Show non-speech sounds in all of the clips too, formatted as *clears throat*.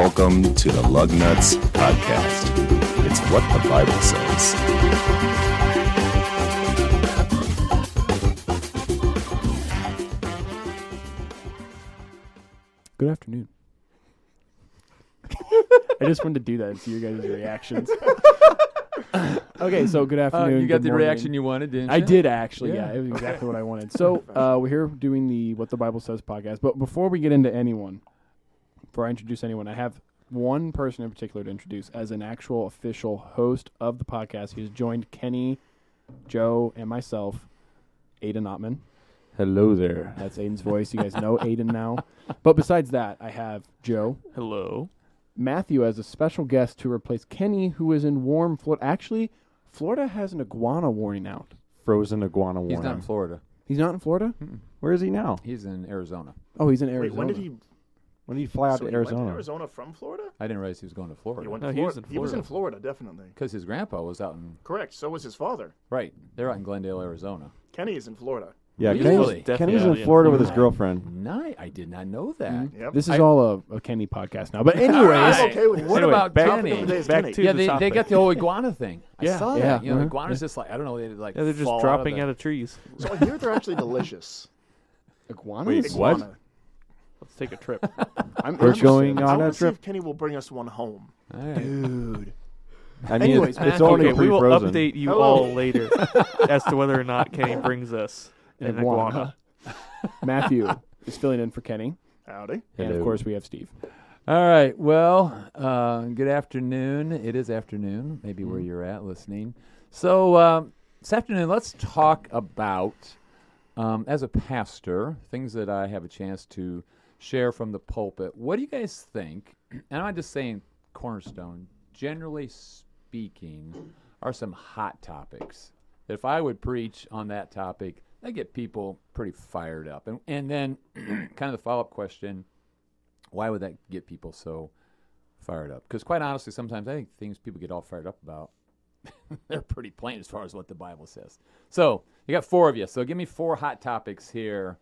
Welcome to the Lug Nuts Podcast. It's what the Bible says. Good afternoon. I just wanted to do that and see your guys' reactions. *laughs* okay, so good Uh, afternoon. you got good the morning. reaction you wanted, didn't you? I did actually. Yeah. Yeah. it was exactly what I wanted. *laughs* So uh, we're here doing the What the Bible Says podcast. But before we get into anyone, before I introduce anyone, I have one person in particular to introduce as an actual official host of the podcast. He's joined Kenny, Joe, and myself, Aiden Ottman. Hello there. That's Aiden's voice. You guys know Aiden now. But besides that, I have Joe, Hello. Matthew as a special guest to replace Kenny, who is in warm Florida. Actually, Florida has an iguana warning out. Frozen iguana warning. He's not in Florida. He's not in Florida. Where is he now? He's in Arizona. Oh, he's in Wait, Arizona. when did he? When did he fly out so to he went Arizona? Arizona from Florida? I didn't realize he was going to Florida. He Florida went No, to he was Florida. in He was in Florida. Florida, definitely. because his grandpa was out in Correct. So was his father. right. They're out in Glendale, Arizona. Kenny is in Florida. Yeah, Really? Kenny's, Definitely Kenny's in in Florida with his Florida. girlfriend. Nice. I did not know that. Mhm. Yep. This is I- all a, a Kenny podcast now. But *laughs* anyways, I'm okay with What. Anyway, about back- Topic of Kenny? the day is Back Kenny. to Yeah, the they, they topic. got the whole iguana thing. *laughs* I Yeah. saw Yeah. that. You know, Uh-huh. iguanas just like I don't know. They like Yeah, they're just fall dropping out out of, of trees. So I hear they're actually *laughs* delicious. iguanas. Wait, what? Iguana. Let's take a trip. *laughs* I'm We're going I on want a to see trip. if Kenny will bring us one home. the. All right. dude. I mean, Anyways, it's, Matthew, it's only okay, we will pre-frozen. update you Hello. all later *laughs* as to whether or not Kenny *laughs* brings us An an iguana. iguana. Matthew is filling in for Kenny, Howdy. and of Hello. course we have Steve. All right. Well, uh, good afternoon. It is afternoon, maybe where Mhm. you're at listening. So um, this afternoon, let's talk about, um, as a pastor, things that I have a chance to share from the pulpit. What do you guys think? *clears throat* And I'm just saying, Cornerstone, generally speaking, are some hot topics if I would preach on that topic, that get people pretty fired up. And and then *clears throat* kind of the follow up question why would that get people so fired up? Because quite honestly, sometimes I think things people get all fired up about, *laughs* they're pretty plain as far as what the Bible says. So you got four of you. So give me four hot topics here.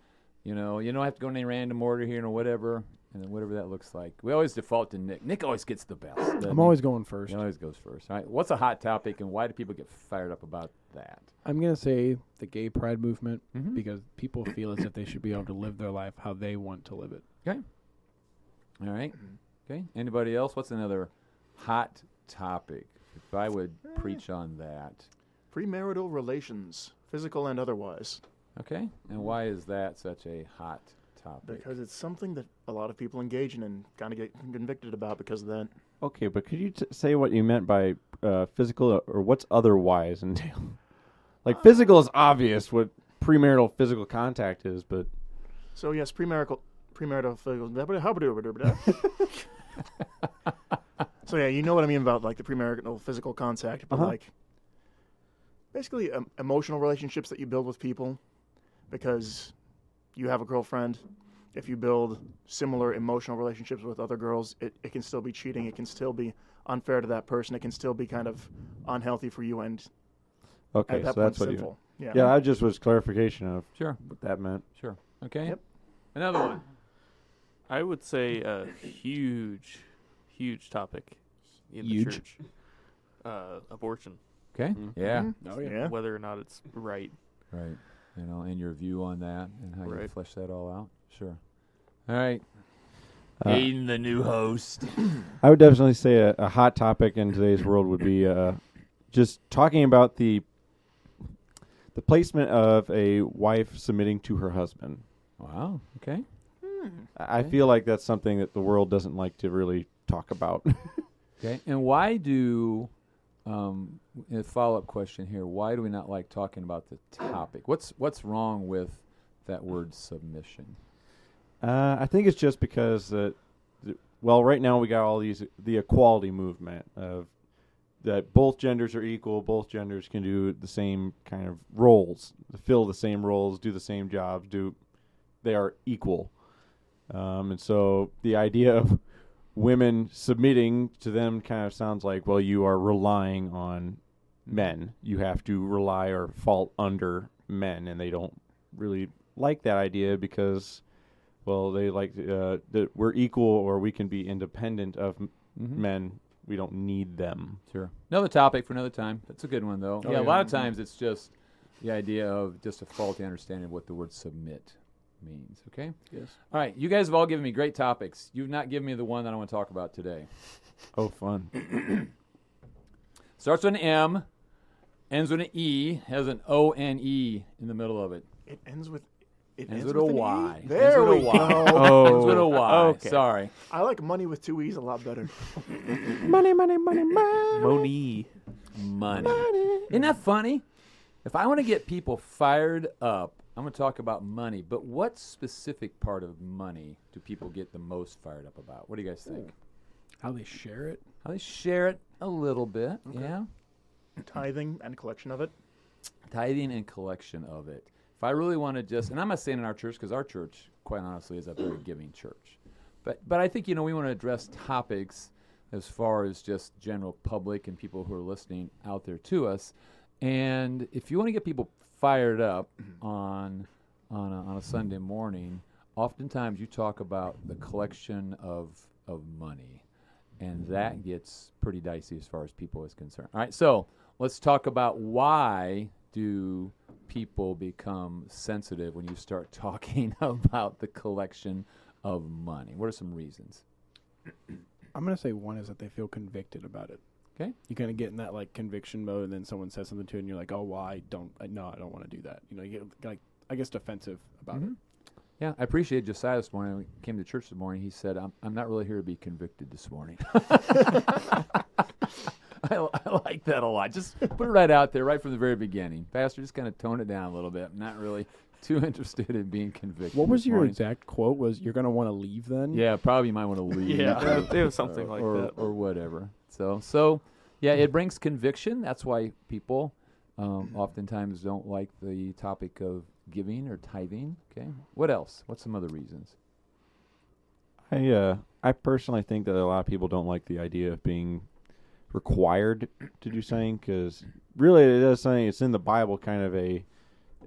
You know, you don't have to go in any random order here or whatever, and then whatever that looks like. We always default to Nick. Nick always gets the best. I'm he? always going first. He always goes first. All right. What's a hot topic, and why do people get fired up about that? I'm gonna say the gay pride movement Mhm. because people feel as if they should be able to live their life how they want to live it. Okay. All right. Okay. Anybody else? What's another hot topic? If I would preach on that. Premarital relations, physical and otherwise, Okay. And why is that such a hot topic? because it's something that a lot of people engage in and kind of get convicted about because of that. Okay, but could you t- say what you meant by uh, physical or what's otherwise entail? *laughs* Like physical is obvious what premarital physical contact is, but So yes, premarital premarital physical. *laughs* so yeah, you know what I mean about like the premarital physical contact, but Uh-huh. like basically um, emotional relationships that you build with people because you have a girlfriend. If you build similar emotional relationships with other girls, it, it can still be cheating. It can still be unfair to that person. It can still be kind of unhealthy for you and okay, at that so that's point what you. sinful. Yeah. Yeah, I just was clarification of Sure. what that meant. Sure. Okay. Yep. Another one. I would say a huge, huge topic in Huge. the church. Uh, abortion, Okay. Mhm. Yeah. Mhm. Oh Yeah. whether or not it's right. Right. You know, and your view on that and how you flesh that all out. Sure. All right. Uh, Aiden, the new host. *clears throat* I would definitely say a, a hot topic in today's world would be uh, just talking about the the placement of a wife submitting to her husband. Wow. Okay. I I Okay. feel like that's something that the world doesn't like to really talk about. *laughs* Okay. And why do um, a follow up question here? Why do we not like talking about the topic? What's what's wrong with that word submission? Uh, I think it's just because that, th- well, right now we got all these the equality movement of that both genders are equal, both genders can do the same kind of roles, fill the same roles, do the same jobs, do they are equal, um, and so the idea of women submitting to them kind of sounds like well, you are relying on men, you have to rely or fall under men, and they don't really like that idea because well, they like uh, that we're equal or we can be independent of m- Mhm. men. We don't need them. Sure. Another topic for another time. That's a good one, though. Oh, yeah, a lot of times it's just the idea of just a faulty understanding of what the word submit means. Okay? Yes. All right. You guys have all given me great topics. You've not given me the one that I want to talk about today. *laughs* Oh, fun. *clears throat* Starts with an M, ends with an E, has an O N E in the middle of it. It ends with. It Ends ends, with a an E? Y. There Ends with we a Y. go. *laughs* Ends with a oh. Y. okay. Sorry. I like money with two e's a lot better. *laughs* Money, money, money, money. Money. Money. Isn't that funny? If I want to get people fired up, I'm going to talk about money. But what specific part of money do people get the most fired up about? What do you guys think? How they share it. How they share it a little bit. Yeah. Tithing and collection of it. Tithing and collection of it. If I really want to just, and I'm not saying in our church because our church, quite honestly, is a very giving church. But but I think you know we want to address topics as far as just general public and people who are listening out there to us. And if you want to get people fired up mm-hmm. on on a, on a Sunday morning, oftentimes you talk about the collection of of money, and mm-hmm. that gets pretty dicey as far as people is concerned. All right, so let's talk about why do people become sensitive when you start *laughs* talking about the collection of money? What are some reasons? I'm gonna say one is that they feel convicted about it. Okay. You kind of get in that like conviction mode, and then someone says something to you, and you're like, "Oh, well, don't, I, no, I don't want to do that." You know, you get like, I guess, defensive about it. Mhm. Yeah, I appreciate Josiah this morning. When he came to church this morning. He said, "I'm I'm not really here to be convicted this morning." *laughs* I, I like that a lot. Just put it right out there, right from the very beginning. Pastor, just kind of tone it down a little bit. I'm not really *laughs* too interested in being convicted. What was your morning. exact quote? Was you're gonna want to leave then? Yeah, probably you might want to leave. Yeah, *laughs* or- they have something or, like or, that. or whatever. So, so yeah, it brings conviction. That's why people um, *clears throat* oftentimes don't like the topic of giving or tithing. Okay, what else? What's some other reasons? I uh, I personally think that a lot of people don't like the idea of being required to do something because really it is something. It's in the Bible, kind of a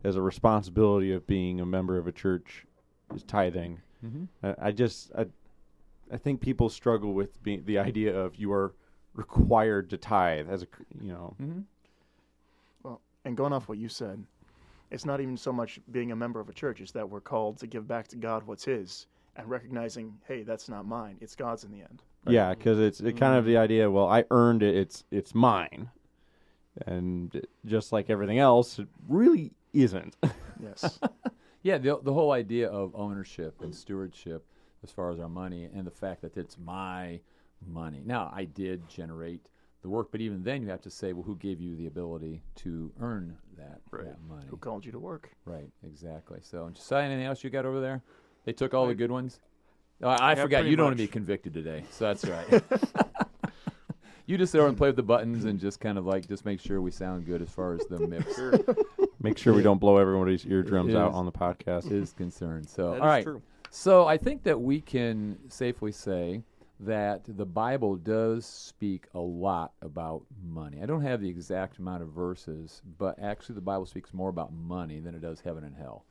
as a responsibility of being a member of a church is tithing. Mm-hmm. I, I just I, I think people struggle with being the idea of you are required to tithe as a you know Mm-hmm. Well, and going off what you said, it's not even so much being a member of a church; it's that we're called to give back to God what's His, and recognizing, hey, that's not mine; it's God's in the end. Yeah, because it's it kind of the idea. Well, I earned it. It's it's mine, and just like everything else, it really isn't. *laughs* Yes. Yeah, the the whole idea of ownership and stewardship as far as our money and the fact that it's my money. Now, I did generate the work, but even then you have to say, well, who gave you the ability to earn that, Right. that money? Who called you to work? Right, exactly. So, Josiah, anything else you got over there? They took all the good ones. Oh, I, I forgot you don't want to be convicted today, so that's right. *laughs* *laughs* you just sit there and play with the buttons and just kind of like just make sure we sound good as far as the mix *laughs* Make sure we don't blow everybody's eardrums out on the podcast. is concerned. So, That all is right. true. So I think that we can safely say that the Bible does speak a lot about money. I don't have the exact amount of verses, but actually the Bible speaks more about money than it does heaven and hell.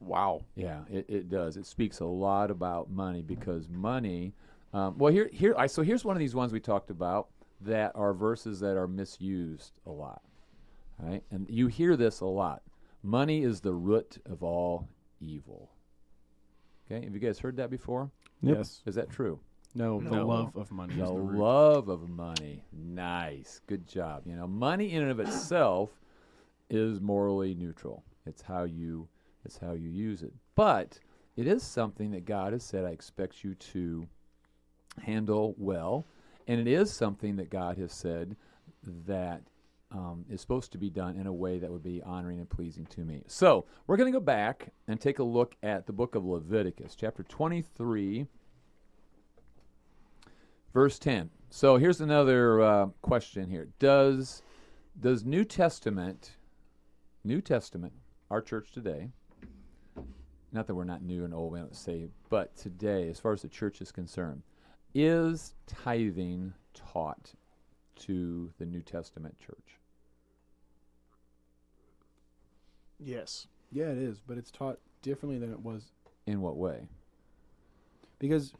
Wow. Yeah, it, it does. It speaks a lot about money because money. Um, well, here, here. I, so here's one of these ones we talked about that are verses that are misused a lot. Right, and you hear this a lot. Money is the root of all evil. Okay, have you guys heard that before? Yep. Yes. Is that true? No. The No. love of money. The is the root. love of money. Nice. Good job. You know, money in and of itself is morally neutral. It's how you it's how you use it. But it is something that God has said I expect you to handle well. And it is something that God has said that um, is supposed to be done in a way that would be honoring and pleasing to me. So we're going to go back and take a look at the book of Leviticus, chapter 23, verse 10. So here's another uh, question here. Does does New Testament New Testament, our church today, not that we're not new and old, we don't say, but today, as far as the church is concerned, is tithing taught to the New Testament church? Yes. Yeah, it is, but it's taught differently than it was In what way? Because,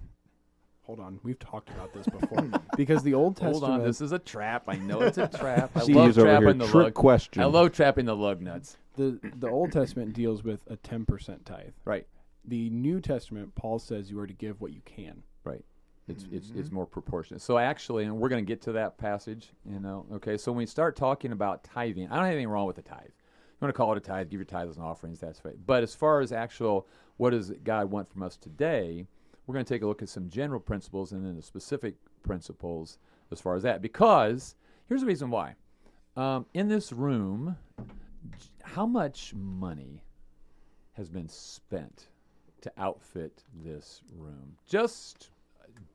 hold on, we've talked about this before. *laughs* because the Old Testament. Hold on, this is a trap. I know it's a *laughs* trap. I love trapping the Trick lug. question. I love trapping the lug nuts. the the Old Testament deals with a ten percent tithe. Right. The New Testament, Paul says you are to give what you can. Right. It's it's it's mm-hmm. more proportionate. So actually, and we're going to get to that passage. You know. Okay. So when we start talking about tithing, I don't have anything wrong with the tithe. You want to call it a tithe, give your tithes and offerings. That's right. But as far as actual, what does God want from us today? We're going to take a look at some general principles and then the specific principles as far as that. Because here's the reason why. Um, in this room, how much money has been spent to outfit this room? Just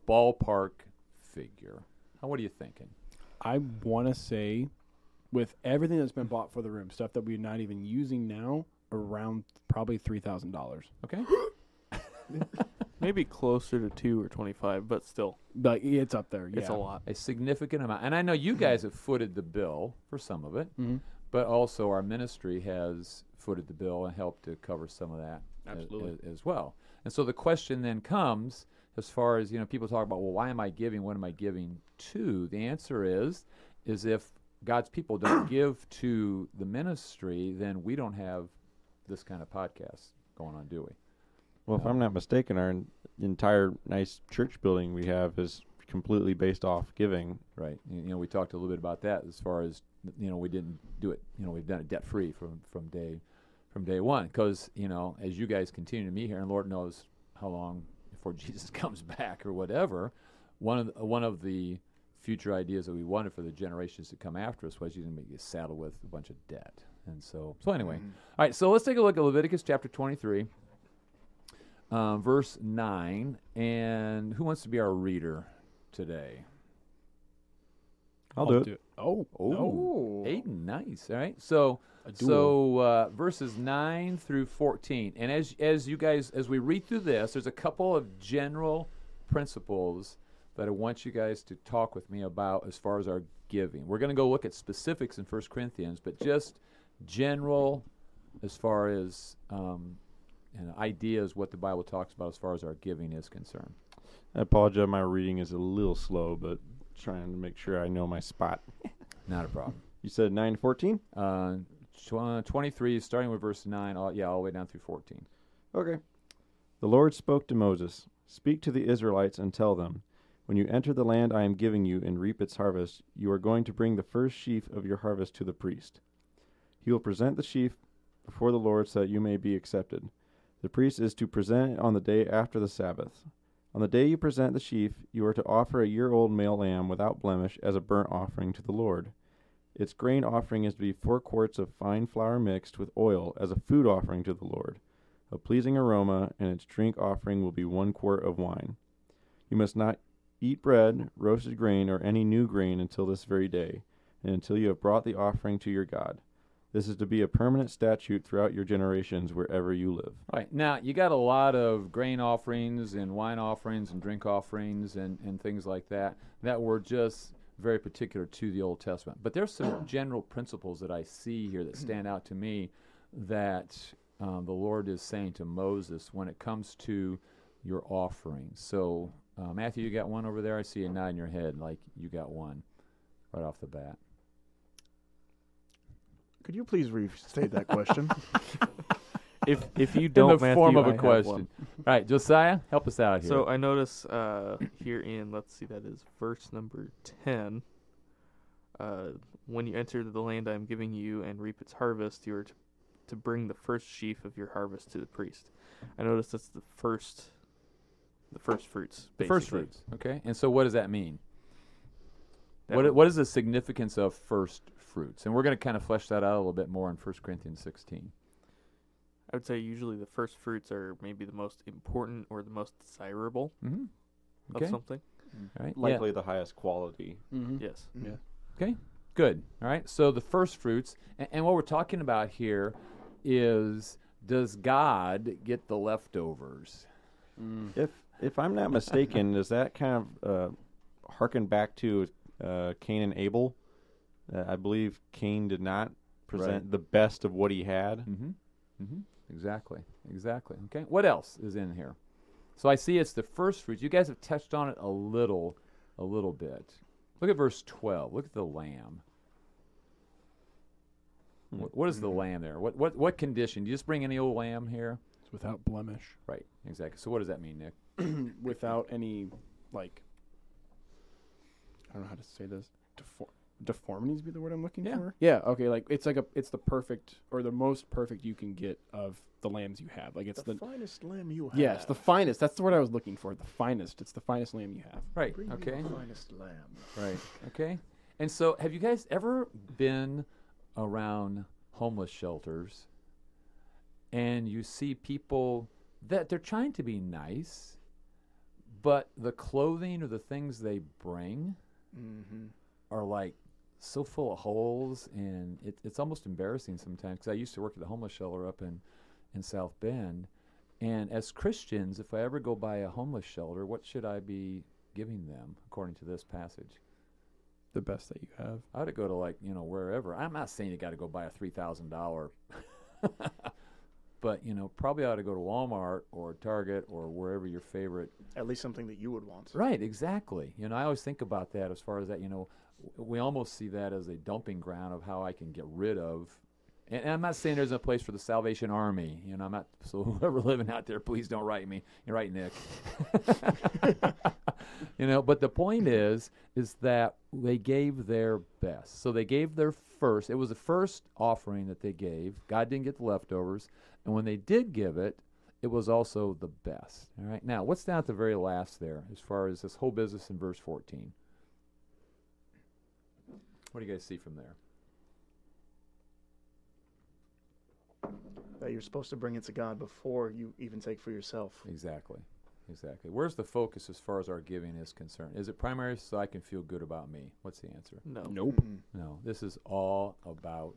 ballpark figure. How, what are you thinking? I want to say, with everything that's been bought for the room, stuff that we're not even using now, around probably three thousand dollars. Okay. *gasps* *laughs* Maybe closer to two or twenty-five, but still, But it's up there. it's a lot. a significant amount. And I know you guys have footed the bill for some of it, Mhm. but also our ministry has footed the bill and helped to cover some of that a- Absolutely. a- as, well. And so the question then comes as far as, you know, people talk about, well, why am I giving? What am I giving to? The answer is, is if God's people don't *coughs* give to the ministry, then we don't have this kind of podcast going on, do we? Well, if I'm not mistaken, our en- entire nice church building we have is completely based off giving. Right. You you know, we talked a little bit about that as far as you know, we didn't do it. You know, we've done it debt free from from day from day one. Because you know, as you guys continue to meet here, and Lord knows how long before *laughs* Jesus comes back or whatever. One of the, one of the future ideas that we wanted for the generations to come after us was you didn't get saddled with a bunch of debt. And so, so anyway, mm-hmm. all right. So let's take a look at Leviticus chapter twenty-three. Um, verse 9. And who wants to be our reader today? I'll, do it. Oh, Oh, Aiden, nice. All right. So, so uh, verses nine through fourteen, and as as you guys as we read through this, there's a couple of general principles that I want you guys to talk with me about as far as our giving. We're going to go look at specifics in First Corinthians, but just general as far as um, know, ideas what the Bible talks about as far as our giving is concerned. I apologize. My reading is a little slow, but trying to make sure I know my spot. *laughs* Not a problem. You said nine fourteen. Uh, tw- 23, starting with verse 9, all, yeah, all the way down through 14. Okay. The Lord spoke to Moses Speak to the Israelites and tell them, When you enter the land I am giving you and reap its harvest, you are going to bring the first sheaf of your harvest to the priest. He will present the sheaf before the Lord so that you may be accepted. The priest is to present it on the day after the Sabbath. On the day you present the sheaf, you are to offer a year old male lamb without blemish as a burnt offering to the Lord. Its grain offering is to be four quarts of fine flour mixed with oil as a food offering to the Lord a pleasing aroma, and its drink offering will be one quart of wine. You must not eat bread, roasted grain, or any new grain until this very day, and until you have brought the offering to your God. This is to be a permanent statute throughout your generations wherever you live. All right. Now, you got a lot of grain offerings and wine offerings and drink offerings and, and things like that that were just very particular to the Old Testament. But there's some *clears throat* general principles that I see here that stand out to me that um, the Lord is saying to Moses when it comes to your offerings. So, uh, Matthew, you got one over there? I see a nod in your head like you got one right off the bat. Could you please restate that question? *laughs* If if you don't, the Matthew, form of I a have question. one. All right, Josiah, help us out here. So I notice uh, here in let's see that is verse number ten. Uh, when you enter the land I am giving you and reap its harvest, you are to, to bring the first sheaf of your harvest to the priest. I notice that's the first, the first fruits. the first basically. fruits. Okay. And so, what does that mean? That What, what is the significance of first fruits? And we're going to kind of flesh that out a little bit more in 1 Corinthians 16. I would say usually the first fruits are maybe the most important or the most desirable Mm-hmm. of Okay. something. All right. Likely the highest quality. Mm-hmm. Yes. Yeah. Okay. Good. All right. So the first fruits, and, and what we're talking about here is does God get the leftovers? If if I'm not mistaken, does that kind of uh, harken back to uh, Cain and Abel? Uh, I believe Cain did not present Right. the best of what he had. Mm-hmm. hmm Exactly. Exactly. Okay. What else is in here? So I see it's the first fruits. You guys have touched on it a little, a little bit. Look at verse twelve. Look at the lamb. What, what is the lamb there? What what what condition? Do you just bring any old lamb here? It's without blemish, Right. Exactly. So what does that mean, Nick? *clears throat* without any like I don't know how to say this. Defor- deformities be the word I'm looking Yeah. for. Yeah. Okay. Like it's like a it's the perfect or the most perfect you can get of the lambs you have. Like it's the, the, finest lamb you have. yes the finest. That's the word I was looking for. The finest. It's the finest lamb you have. Right. Bring Okay. the finest lamb. Right. Okay. And so, have you guys ever been around homeless shelters and you see people that they're trying to be nice, but the clothing or the things they bring Mm-hmm. are like so full of holes, and it, it's almost embarrassing sometimes. Because I used to work at the homeless shelter up in in South Bend, and as Christians, if I ever go by a homeless shelter, what should I be giving them according to this passage? The best that you have. I ought to go to like you know wherever. I'm not saying you got to go buy a three thousand dollar, *laughs* but you know probably ought to go to Walmart or Target or wherever your favorite. At least something that you would want. Right, exactly. You know I always think about that as far as that. You know, w- we almost see that as a dumping ground of how I can get rid of. And, and I'm not saying there's a place for the Salvation Army. You know, I'm not. So *laughs* whoever living out there, please don't write me. You're right, Nick. *laughs* you know but the point is is that they gave their best so they gave their first it was the first offering that they gave god didn't get the leftovers and when they did give it it was also the best all right now what's down at the very last there as far as this whole business in verse 14 what do you guys see from there That you're supposed to bring it to God before you even take for yourself. exactly exactly where's the focus as far as our giving is concerned is it primary so i can feel good about me what's the answer No. Nope. Mm. No, this is all about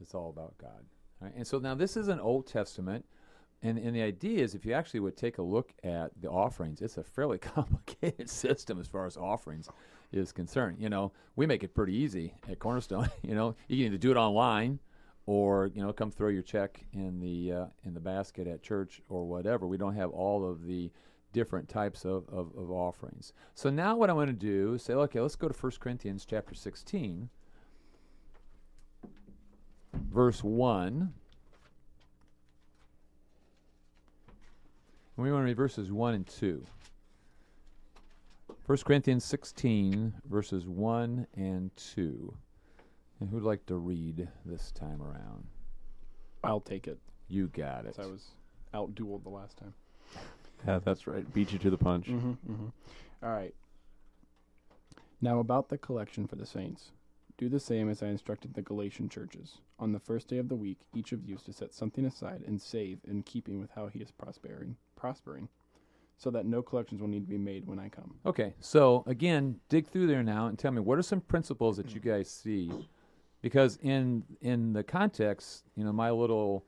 it's all about God. Right? And so now this is an Old Testament, and and the idea is if you actually would take a look at the offerings, it's a fairly *laughs* complicated system as far as offerings is concerned. You know, we make it pretty easy at Cornerstone. *laughs* you know, you can either do it online. Or you know, come throw your check in the uh, in the basket at church or whatever. We don't have all of the different types of, of, of offerings. So now what I'm going to do is say, okay, let's go to 1 Corinthians chapter 16 verse 1. And we want to read verses 1 and 2. 1 Corinthians 16, verses 1 and 2. And who'd like to read this time around? I'll take it. You got it. I was outdueled the last time. Yeah, that's right. Beat you to the punch. Mm-hmm, mm-hmm. All right. Now about the collection for the saints. Do the same as I instructed the Galatian churches. On the first day of the week, each of you is to set something aside and save in keeping with how he is prospering, prospering, so that no collections will need to be made when I come. Okay, so again, dig through there now and tell me what are some principles that you guys see, because in in the context, you know, my little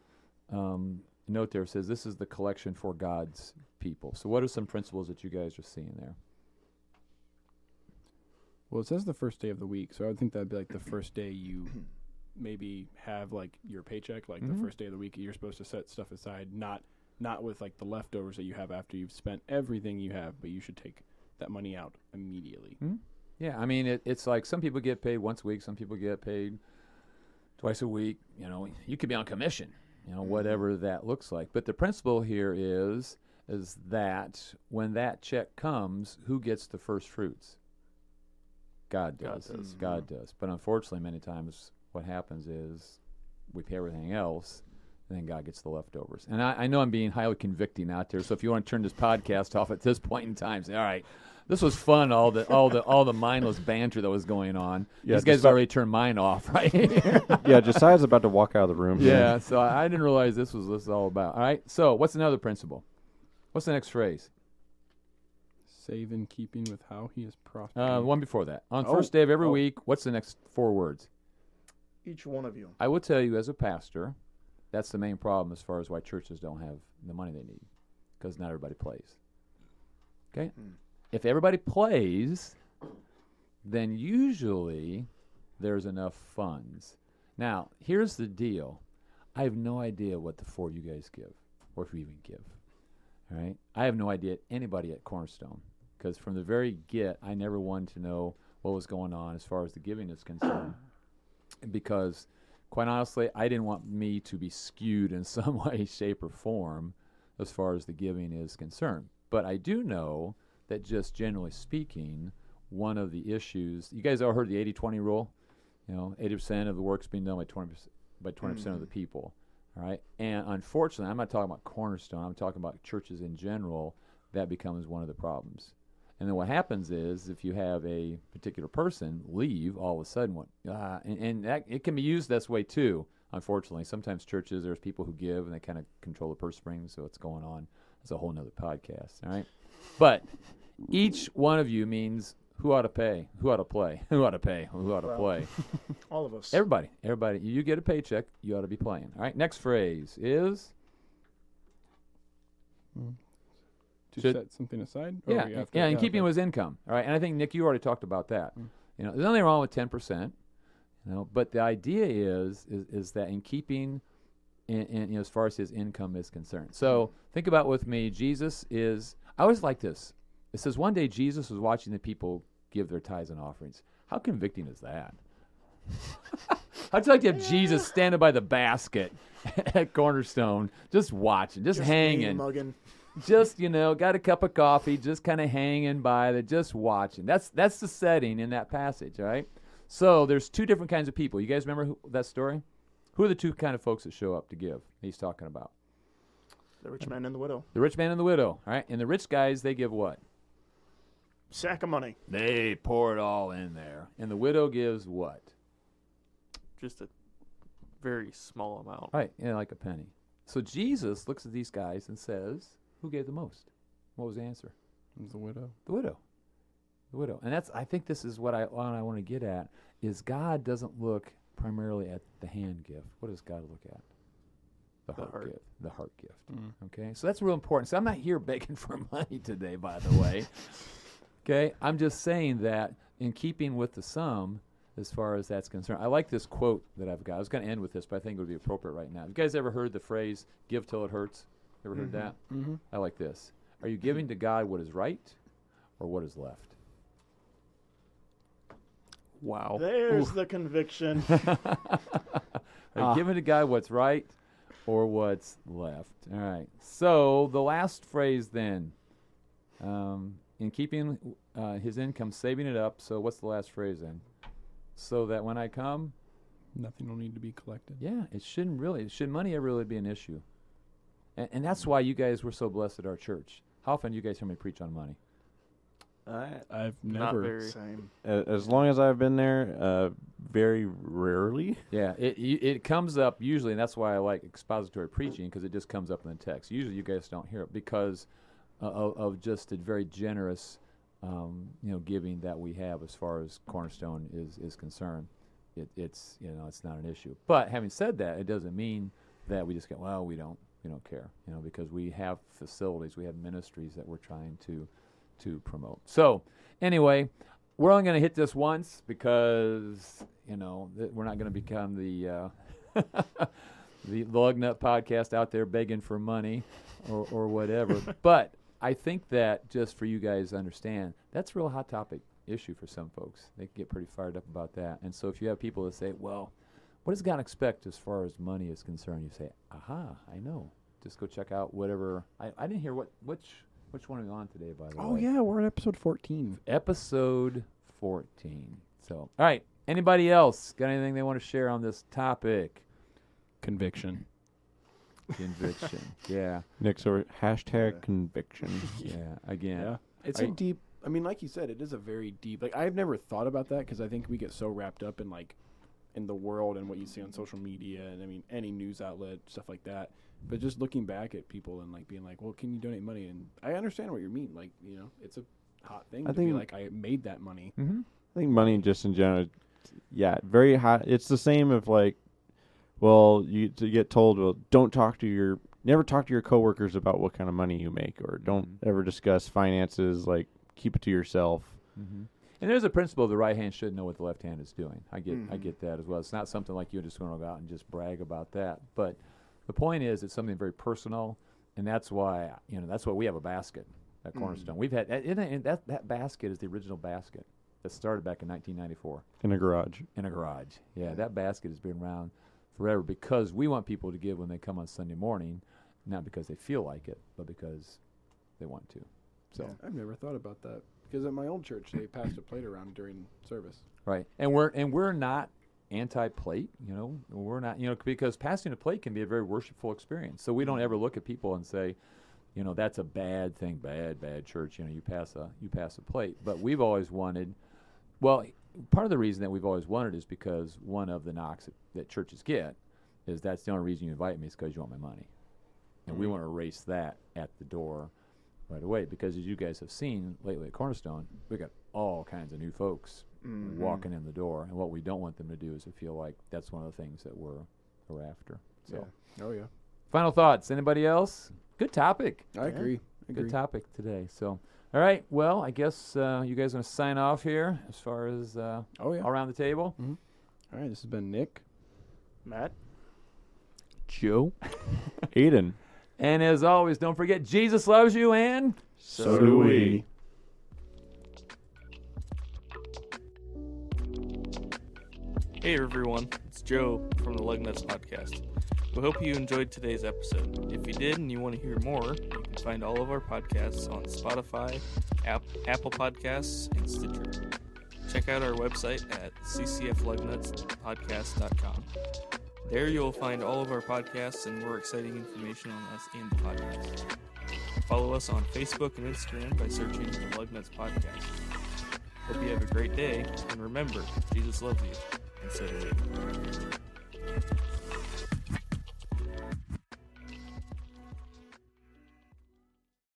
um, note there says this is the collection for God's people. So, what are some principles that you guys are seeing there? Well, it says the first day of the week, so I would think that'd be like the *clears throat* first day you *clears throat* maybe have like your paycheck, like Mhm. the first day of the week. You're supposed to set stuff aside, not not with like the leftovers that you have after you've spent everything you have, but you should take that money out immediately. Yeah, I mean, it, it's like some people get paid once a week, some people get paid twice a week. You know, you could be on commission, you know, whatever that looks like. But the principle here is is that when that check comes, who gets the first fruits? God God does. does. God does. But unfortunately, many times what happens is we pay everything else, and then God gets the leftovers. And I, I know I'm being highly convicting out there. So if you want to turn this podcast *laughs* off at this point in time, say, all right, this was fun. All the all the all the mindless banter that was going on. Yeah, These guys just- have already turned mine off, *laughs* right? yeah, Josiah's about to walk out of the room. yeah. So I, I didn't realize this was this is all about. All right. So what's another principle? What's the next phrase? Save in keeping with how he is prospering. Uh, one before that. On Oh, first day of every oh. week, what's the next four words? Each one of you. I will tell you as a pastor, that's the main problem as far as why churches don't have the money they need, because not everybody plays. Okay, Hmm. if everybody plays, then usually there's enough funds. Now, here's the deal: I have no idea what the four you guys give, or if you even give. All right, I have no idea anybody at Cornerstone because from the very get, I never wanted to know what was going on as far as the giving is concerned, *clears throat* because quite honestly, I didn't want me to be skewed in *laughs* some way, shape, or form as far as the giving is concerned. But I do know that just generally speaking, one of the issues you guys all heard the 80-20 rule? You know 80% of the work's being done by 20% by 20% of the mm. people all right? And unfortunately i'm not talking about cornerstone i'm talking about churches in general that becomes one of the problems and then what happens is if you have a particular person leave all of a sudden what ah, and, and that it can be used this way too unfortunately sometimes churches there's people who give and they kind of control the purse strings so what's going on it's a whole nother podcast all right but each one of you means who ought to pay, who ought to play, *laughs* who ought to pay, who ought to Well, play. *laughs* All of us. Everybody, everybody. You get a paycheck, you ought to be playing. All right. Next phrase is To Should- set something aside? Or yeah, yeah, to- and keeping with his income. All right. And I think Nick, you already talked about that. Mm. You know, there's nothing wrong with ten percent. You know, but the idea is is is that in keeping. In, in, you know, as far as his income is concerned. So think about with me. Jesus is. I always like this. It says one day Jesus was watching the people give their tithes and offerings. How convicting is that? *laughs* How'd you like to have Jesus standing by the basket *laughs* at Cornerstone, just watching, just, Just hanging, mugging. Just you know, got a cup of coffee, just kind of hanging by the, just watching. That's that's the setting in that passage, right? So there's two different kinds of people. You guys remember who, that story? Who are the two kind of folks that show up to give? He's talking about The rich man and the widow. the rich man and the widow, all right? And the rich guys, they give what? Sack of money. They pour it all in there, and the widow gives what? Just a very small amount. Right, yeah, like a penny. So Jesus looks at these guys and says, "Who gave the most?" What was the answer? It was the widow. The widow. The widow. And that's I think this is what I what I want to get at is God doesn't look primarily at the hand gift. What does God look at? The, The heart, heart. gift. The heart gift. Mm. Okay? So that's real important. So I'm not here *laughs* begging for money today, by the way. *laughs* okay? I'm just saying that in keeping with the sum as far as that's concerned. I like this quote that I've got. I was going to end with this, but I think it would be appropriate right now. You guys ever heard the phrase give till it hurts? Ever heard that? Mm-hmm. I like this. Are you giving to God what is right or what is left? Wow. There's the conviction. *laughs* Are you Ah. giving to God what's right or what's left? All right. So the last phrase then, um, in keeping uh, his income, saving it up. So what's the last phrase then? So that when I come, Nothing will need to be collected. yeah, it shouldn't really. Should money ever really be an issue? And, and that's why you guys were so blessed at our church. How often do you guys hear me preach on money? I've Not never. very. Same. A- As long as I've been there, uh, very rarely. Yeah, it it comes up usually, and that's why I like expository preaching because it just comes up in the text. Usually, you guys don't hear it because uh, of, of just a very generous, um, you know, giving that we have as far as Cornerstone is is concerned. It, it's you know it's not an issue. But having said that, it doesn't mean that we just go well we don't we don't care you know because we have facilities we have ministries that we're trying to to promote. So anyway, we're only going to hit this once because you know th- we're not going to become the uh, *laughs* the lug nut podcast out there begging for money or, or whatever. *laughs* but I think that just for you guys to understand, that's a real hot topic issue for some folks. They get pretty fired up about that. And so if you have people that say, well, what does God expect as far as money is concerned? You say, aha, I know. Just go check out whatever. I, I didn't hear what which which one are we on today, by the Oh way? Oh yeah, we're at episode fourteen. episode 14. So, all right. Anybody else got anything they want to share on this topic? Conviction. Conviction. *laughs* yeah. Nick's over hashtag conviction. *laughs* Yeah. Again. Yeah, it's Are a deep. I mean, like you said, it is a very deep. Like I've never thought about that because I think we get so wrapped up in like in the world and what you see on social media and I mean any news outlet stuff like that. But just looking back at people and like being like, well, can you donate money? And I understand what you mean. Like you know, it's a hot thing I to be think- like, I made that money. Mm-hmm. I think money just in general, yeah, very hot. It's the same if like, well, you to get told, well, don't talk to your, never talk to your coworkers about what kind of money you make, or don't Mhm. ever discuss finances. Like, keep it to yourself. Mm-hmm. And there's a principle the right hand shouldn't know what the left hand is doing. I get I Mhm. get that as well. It's not something like you're just going to go out and just brag about that. But the point is, it's something very personal, and that's why you know that's why we have a basket at Cornerstone. We've had and, and that that basket is the original basket that started back in 1994 in a garage. in a garage. Yeah, that basket has been around forever because we want people to give when they come on Sunday morning, not because they feel like it, but because they want to. So I've never thought about that because at my old church they passed a plate around during service. right, and we're and we're not anti-plate. You know, we're not. You know, because passing a plate can be a very worshipful experience. So we don't mm-hmm. ever look at people and say. You know that's a bad thing, bad, bad church. You know, you pass a you pass a plate, but we've always wanted well, part of the reason that we've always wanted is because one of the knocks that, that churches get is that's the only reason you invite me is because you want my money, and we mm-hmm. want to erase that at the door right away. Because as you guys have seen lately at Cornerstone, we got all kinds of new folks walking in the door, and what we don't want them to do is to feel like that's one of the things that we're we're after. So, Oh yeah. final thoughts. Anybody else? Good topic. I agree. agree. Good topic today. So, all right. Well, I guess uh, you guys want to sign off here as far as uh, Oh yeah. all around the table. All right. This has been Nick. Matt? Joe. *laughs* Aiden. And as always, don't forget Jesus loves you and So do we. Hey everyone, it's Joe from the Lugnuts Podcast. We hope you enjoyed today's episode. If you did and you want to hear more, you can find all of our podcasts on Spotify, App, Apple Podcasts, and Stitcher. Check out our website at ccflugnutspodcast.com. There you'll find all of our podcasts and more exciting information on us and the podcast. Follow us on Facebook and Instagram by searching the Lugnuts Podcast. Hope you have a great day, and remember, Jesus loves you, and so do we.